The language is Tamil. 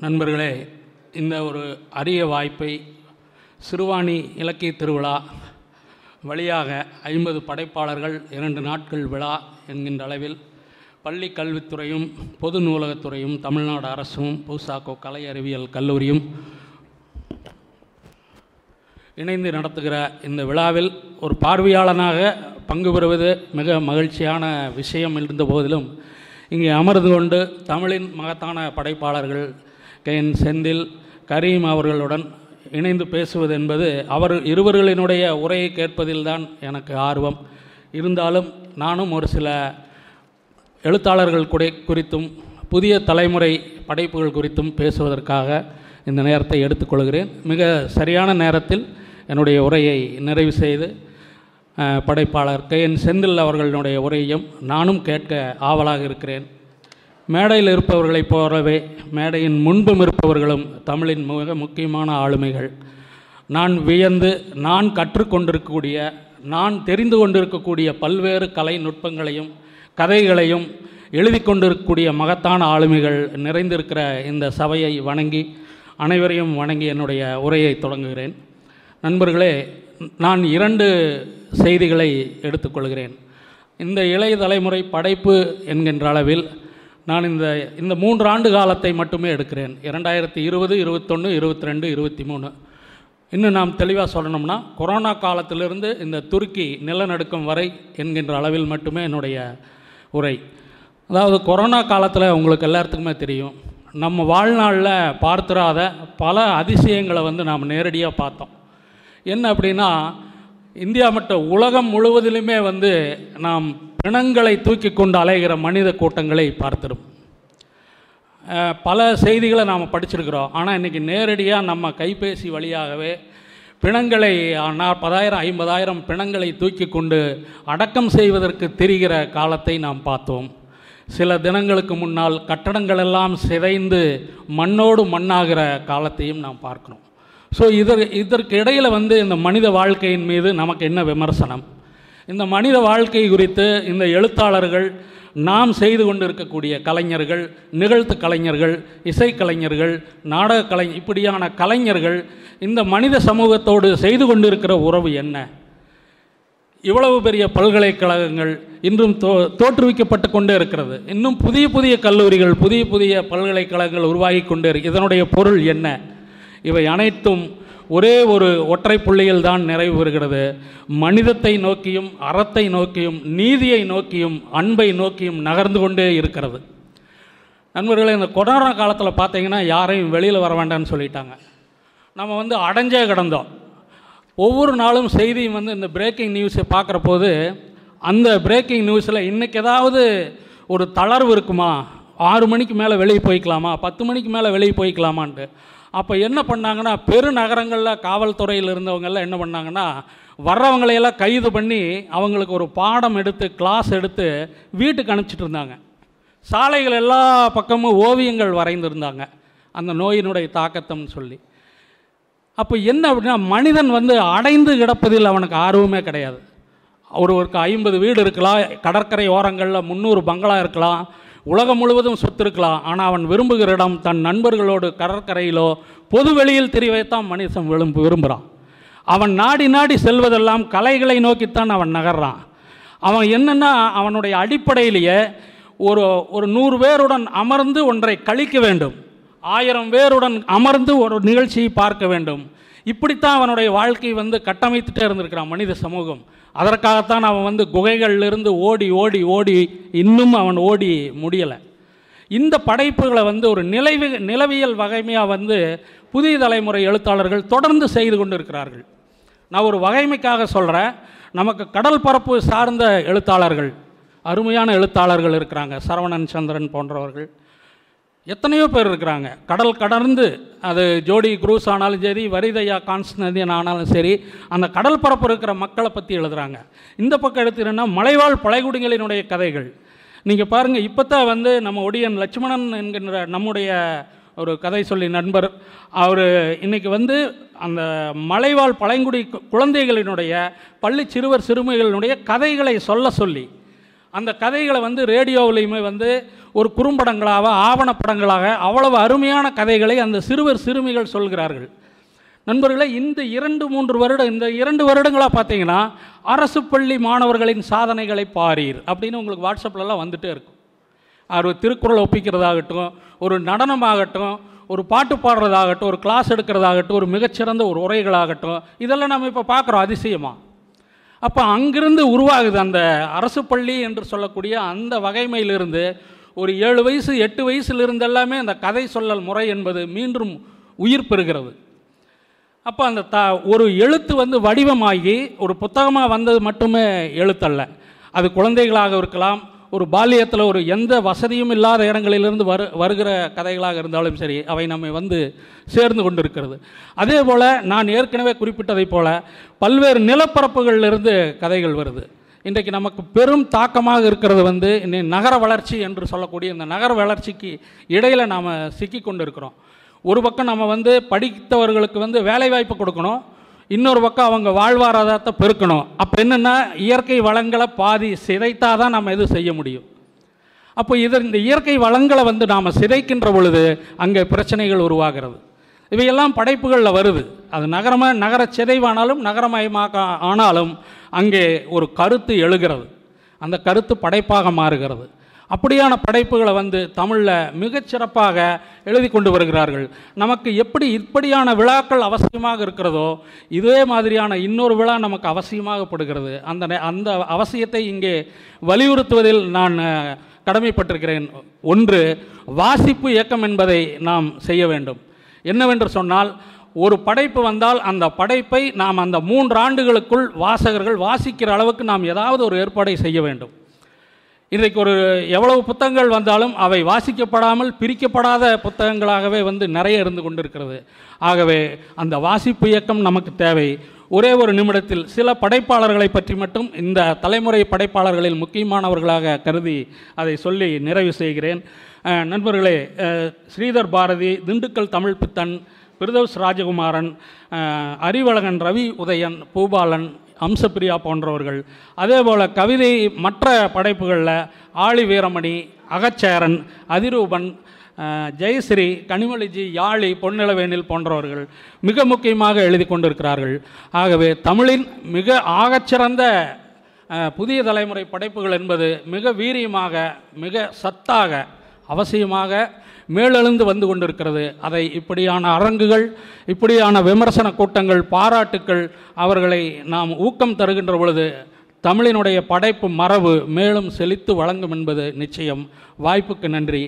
நண்பர்களே இந்த ஒரு அரிய வாய்ப்பை சிறுவாணி இலக்கிய திருவிழா வழியாக ஐம்பது படைப்பாளர்கள் இரண்டு நாட்கள் விழா என்கின்ற அளவில் பள்ளி கல்வித்துறையும் பொது நூலகத்துறையும் தமிழ்நாடு அரசும் பூசாக்கோ கலை அறிவியல் கல்லூரியும் இணைந்து நடத்துகிற இந்த விழாவில் ஒரு பார்வையாளனாக பங்கு பெறுவது மிக மகிழ்ச்சியான விஷயம் இருந்த போதிலும் இங்கே அமர்ந்து கொண்டு தமிழின் மகத்தான படைப்பாளர்கள் என் செந்தில் கரீம் அவர்களுடன் இணைந்து பேசுவது என்பது அவர் இருவர்களினுடைய உரையை கேட்பதில்தான் எனக்கு ஆர்வம். இருந்தாலும் நானும் ஒரு சில எழுத்தாளர்கள் குறை குறித்தும் புதிய தலைமுறை படைப்புகள் குறித்தும் பேசுவதற்காக இந்த நேரத்தை எடுத்துக்கொள்கிறேன். மிக சரியான நேரத்தில் என்னுடைய உரையை நிறைவு செய்து படைப்பாளர் கே என் செந்தில் அவர்களுடைய உரையையும் நானும் கேட்க ஆவலாக இருக்கிறேன். மேடையில் இருப்பவர்களைப் போலவே மேடையின் முன்பும் இருப்பவர்களும் தமிழின் மிக முக்கியமான ஆளுமைகள். நான் வியந்து நான் கற்றுக்கொண்டிருக்கக்கூடிய நான் தெரிந்து கொண்டிருக்கக்கூடிய பல்வேறு கலை நுட்பங்களையும் கதைகளையும் எழுதி கொண்டிருக்கக்கூடிய மகத்தான ஆளுமைகள் நிறைந்திருக்கிற இந்த சபையை வணங்கி அனைவரையும் வணங்கி என்னுடைய உரையை தொடங்குகிறேன். நண்பர்களே நான் இரண்டு செய்திகளை எடுத்துக்கொள்கிறேன் இந்த இளைய தலைமுறை படைப்பு என்கின்ற அளவில் நான் இந்த இந்த மூன்று ஆண்டு காலத்தை மட்டுமே எடுக்கிறேன். இரண்டாயிரத்தி இருபது இருபத்தொன்று இருபத்தி ரெண்டு இருபத்தி மூணு இன்னும் நாம் தெளிவாக சொல்லணும்னா கொரோனா காலத்திலிருந்து இந்த துருக்கி நிலநடுக்கம் வரை என்கின்ற அளவில் மட்டுமே என்னுடைய உரை. அதாவது கொரோனா காலத்தில் உங்களுக்கு எல்லாத்துக்குமே தெரியும். நம்ம வாழ்நாளில் பார்த்துராத பல அதிசயங்களை வந்து நாம் நேரடியாக பார்த்தோம். என்ன அப்படின்னா இந்தியா மட்டும் உலகம் முழுவதிலுமே வந்து நாம் பிணங்களை தூக்கி கொண்டு அலைகிற மனித கூட்டங்களை பார்த்திரும் பல செய்திகளை நாம் படிச்சிருக்கிறோம். ஆனால் இன்றைக்கி நேரடியாக நம்ம கைபேசி வழியாகவே பிணங்களை நாற்பதாயிரம் ஐம்பதாயிரம் பிணங்களை தூக்கி கொண்டு அடக்கம் செய்வதற்கு தெரிகிற காலத்தை நாம் பார்த்தோம். சில தினங்களுக்கு முன்னால் கட்டடங்களெல்லாம் சிதைந்து மண்ணோடு மண்ணாகிற காலத்தையும் நாம் பார்க்கணும் ஸோ இதற்கு இதற்கு இடையில் வந்து இந்த மனித வாழ்க்கையின் மீது நமக்கு என்ன விமர்சனம்? இந்த மனித வாழ்க்கை குறித்து இந்த எழுத்தாளர்கள் நாம் செய்து கொண்டு இருக்கக்கூடிய கலைஞர்கள் நிகழ்த்து கலைஞர்கள் இசைக்கலைஞர்கள் நாடக கலை இப்படியான கலைஞர்கள் இந்த மனித சமூகத்தோடு செய்து கொண்டிருக்கிற உறவு என்ன? இவ்வளவு பெரிய பல்கலைக்கழகங்கள் இன்றும் தோ தோற்றுவிக்கப்பட்டு கொண்டே இருக்கிறது. இன்னும் புதிய புதிய கல்லூரிகள் புதிய புதிய பல்கலைக்கழகங்கள் உருவாகி கொண்டே இருக்கு. இதனுடைய பொருள் என்ன? இவை அனைத்தும் ஒரே ஒரு ஒற்றை புள்ளியில் தான் நிறைவு பெறுகிறது மனிதத்தை நோக்கியும் அறத்தை நோக்கியும் நீதியை நோக்கியும் அன்பை நோக்கியும் நகர்ந்து கொண்டே இருக்கிறது. நண்பர்களே இந்த கொரோனா காலத்தில் பார்த்தீங்கன்னா யாரையும் வெளியில் வர வேண்டாம்னு சொல்லிட்டாங்க. நம்ம வந்து அடைஞ்சே கிடந்தோம். ஒவ்வொரு நாளும் செய்தியும் வந்து இந்த பிரேக்கிங் நியூஸை பார்க்குற போது அந்த பிரேக்கிங் நியூஸில் இன்றைக்கி ஏதாவது ஒரு தளர்வு இருக்குமா? ஆறு மணிக்கு மேலே வெளியே போய்க்கலாமா? பத்து மணிக்கு மேலே வெளியே போய்க்கலாமான்ட்டு. அப்போ என்ன பண்ணாங்கன்னா பெருநகரங்களில் காவல்துறையில் இருந்தவங்கெல்லாம் என்ன பண்ணாங்கன்னா வர்றவங்களையெல்லாம் கைது பண்ணி அவங்களுக்கு ஒரு பாடம் எடுத்து கிளாஸ் எடுத்து வீட்டுக்கு அனுப்பிச்சிட்டு இருந்தாங்க. சாலைகள் எல்லா பக்கமும் ஓவியங்கள் வரைந்திருந்தாங்க. அந்த நோயினுடைய தாக்கத்தம்னு சொல்லி. அப்போ என்ன அப்படின்னா மனிதன் வந்து அடைந்து கிடப்பதில் அவனுக்கு ஆர்வமே கிடையாது. ஒருவருக்கு ஐம்பது வீடு இருக்கலாம் கடற்கரை ஓரங்களில் முந்நூறு பங்களா இருக்கலாம் உலகம் முழுவதும் சொத்து இருக்கலாம் ஆனால் அவன் விரும்புகிற இடம் தன் நண்பர்களோடு கடற்கரையிலோ பொது வெளியில் தெரிவைத்தான் மனுஷன் விரும்பு விரும்புகிறான் அவன் நாடி நாடி செல்வதெல்லாம் கலைகளை நோக்கித்தான் அவன் நகர்றான். அவன் என்னென்னா அவனுடைய அடிப்படையிலேயே ஒரு ஒரு நூறு பேருடன் அமர்ந்து ஒன்றை கழிக்க வேண்டும். ஆயிரம் பேருடன் அமர்ந்து ஒரு நிகழ்ச்சியை பார்க்க வேண்டும். இப்படித்தான் அவனுடைய வாழ்க்கை வந்து கட்டமைத்துட்டே இருந்திருக்கிறான் மனித சமூகம். அதற்காகத்தான் அவன் வந்து குகைகளிலிருந்து ஓடி ஓடி ஓடி இன்னும் அவன் ஓடி முடியலை. இந்த படைப்புகளை வந்து ஒரு நிலவி நிலவியல் வகைமையாக வந்து புதிய தலைமுறை எழுத்தாளர்கள் தொடர்ந்து செய்து கொண்டு இருக்கிறார்கள் நான் ஒரு வகைமைக்காக சொல்கிறேன் நமக்கு கடல் பரப்பு சார்ந்த எழுத்தாளர்கள் அருமையான எழுத்தாளர்கள் இருக்கிறாங்க. சரவணன் சந்திரன் போன்றவர்கள். எத்தனையோ பேர் இருக்கிறாங்க. கடல் கடந்து அது ஜோடி குரூஸ் ஆனாலும் சரி வரிதையா கான்ஸ்டன்டின் ஆனாலும் சரி அந்த கடல் பரப்பு இருக்கிற மக்களை பற்றி எழுதுகிறாங்க இந்த பக்கம் எடுத்துக்கிட்டோன்னா மலைவாழ் பழைகுடிகளினுடைய கதைகள். நீங்கள் பாருங்கள் இப்போ தான் வந்து நம்ம ஒடியன் லட்சுமணன் என்கின்ற நம்முடைய ஒரு கதை சொல்லி நண்பர் அவர் இன்றைக்கி வந்து அந்த மலைவாழ் பழங்குடி குழந்தைகளினுடைய பள்ளி சிறுவர் சிறுமிகளினுடைய கதைகளை சொல்ல சொல்லி அந்த கதைகளை வந்து ரேடியோவிலையுமே வந்து ஒரு குறும்படங்களாக ஆவணப்படங்களாக அவ்வளவு அருமையான கதைகளை அந்த சிறுவர் சிறுமிகள் சொல்கிறார்கள். நண்பர்களே இந்த இரண்டு மூன்று வருடம் இந்த இரண்டு வருடங்களாக பார்த்தீங்கன்னா அரசு பள்ளி மாணவர்களின் சாதனைகளை பாரீர் அப்படின்னு உங்களுக்கு வாட்ஸ்அப்லலாம் வந்துட்டே இருக்கும். ஒரு திருக்குறள் ஒப்பிக்கிறதாகட்டும் ஒரு நடனமாகட்டும் ஒரு பாட்டு பாடுறதாகட்டும் ஒரு கிளாஸ் எடுக்கிறதாகட்டும் ஒரு மிகச்சிறந்த ஒரு உரைகளாகட்டும் இதெல்லாம் நம்ம இப்போ பார்க்குறோம் அதிசயமாக அப்போ அங்கிருந்து உருவாகுது அந்த அரசு பள்ளி என்று சொல்லக்கூடிய அந்த வகைமையிலிருந்து ஒரு ஏழு வயசு எட்டு வயசுலேருந்து எல்லாமே அந்த கதை சொல்லல் முறை என்பது மீண்டும் உயிர் பெறுகிறது. அப்போ அந்த த ஒரு எழுத்து வந்து வடிவமாகி ஒரு புத்தகமாக வந்தது மட்டுமே எழுத்தல்ல. அது குழந்தைகளாக இருக்கலாம் ஒரு பால்யத்தில் ஒரு எந்த வசதியும் இல்லாத இடங்களிலிருந்து வரு வருகிற கதைகளாக இருந்தாலும் சரி அவை நம்மை வந்து சேர்ந்து கொண்டிருக்கிறது. அதே போல் நான் ஏற்கனவே குறிப்பிட்டதைப் போல் பல்வேறு நிலப்பரப்புகளிலிருந்து கதைகள் வருது. இன்றைக்கு நமக்கு பெரும் தாக்கமாக இருக்கிறது வந்து நகர வளர்ச்சி என்று சொல்லக்கூடிய இந்த நகர வளர்ச்சிக்கு இடையில் நாம் சிக்கி கொண்டு இருக்கிறோம் ஒரு பக்கம் நம்ம வந்து படித்தவர்களுக்கு வந்து வேலைவாய்ப்பு கொடுக்கணும் இன்னொரு பக்கம் அவங்க வாழ்வாதாரத்தை பெருக்கணும். அப்போ என்னென்னா இயற்கை வளங்களை பாதி சிதைத்தா தான் நம்ம எதுவும் செய்ய முடியும்? அப்போ இது இந்த இயற்கை வளங்களை வந்து நாம் சிதைக்கின்ற பொழுது அங்கே பிரச்சனைகள் உருவாகிறது. இவையெல்லாம் படைப்புகளில் வருது. அது நகரமாக நகர சிதைவானாலும் நகரமயமாக ஆனாலும் அங்கே ஒரு கருத்து எழுகிறது. அந்த கருத்து படைப்பாக மாறுகிறது. அப்படியான படைப்புகளை வந்து தமிழில் மிகச்சிறப்பாக எழுதி கொண்டு வருகிறார்கள். நமக்கு எப்படி இப்படியான விழாக்கள் அவசியமாக இருக்கிறதோ இதே மாதிரியான இன்னொரு விழா நமக்கு அவசியமாகப்படுகிறது அந்த நே- அந்த அவசியத்தை இங்கே வலியுறுத்துவதில் நான் கடமைப்பட்டிருக்கிறேன். ஒன்று வாசிப்பு இயக்கம் என்பதை நாம் செய்ய வேண்டும். என்னவென்று சொன்னால் ஒரு படைப்பு வந்தால் அந்த படைப்பை நாம் அந்த மூன்று ஆண்டுகளுக்குள் வாசகர்கள் வாசிக்கிற அளவுக்கு நாம் ஏதாவது ஒரு ஏற்பாடை செய்ய வேண்டும். இன்றைக்கு ஒரு எவ்வளவு புத்தகங்கள் வந்தாலும் அவை வாசிக்கப்படாமல் பிரிக்கப்படாத புத்தகங்களாகவே வந்து நிறைய இருந்து கொண்டிருக்கிறது. ஆகவே அந்த வாசிப்பு இயக்கம் நமக்கு தேவை. ஒரே ஒரு நிமிடத்தில் சில படைப்பாளர்களை பற்றி மட்டும் இந்த தலைமுறை படைப்பாளர்களில் முக்கியமானவர்களாக கருதி அதை சொல்லி நிறைவு செய்கிறேன். நண்பர்களே ஸ்ரீதர் பாரதி திண்டுக்கல் தமிழ் பித்தன் பிரதோஸ் ராஜகுமாரன் அறிவழகன் ரவி உதயன் பூபாலன் அம்சப்பிரியா போன்றவர்கள். அதே போல் கவிதை மற்ற படைப்புகளில் ஆழி வீரமணி அகச்சேரன் அதிரூபன் ஜெயஸ்ரீ கனிமொழிஜி யாழி பொன்னிலவேனில் போன்றவர்கள் மிக முக்கியமாக எழுதி கொண்டிருக்கிறார்கள். ஆகவே தமிழின் மிக ஆகச்சிறந்த புதிய தலைமுறை படைப்புகள் என்பது மிக வீரியமாக மிக சத்தாக அவசியமாக மேலெழுந்து வந்து கொண்டிருக்கிறது. அதை இப்படியான அரங்குகள் இப்படியான விமர்சன கூட்டங்கள் பாராட்டுக்கள் அவர்களை நாம் ஊக்கம் தருகின்ற பொழுது தமிழினுடைய படைப்பு மரபு மேலும் செழித்து வழங்கும் என்பது நிச்சயம். வாய்ப்புக்கு நன்றி.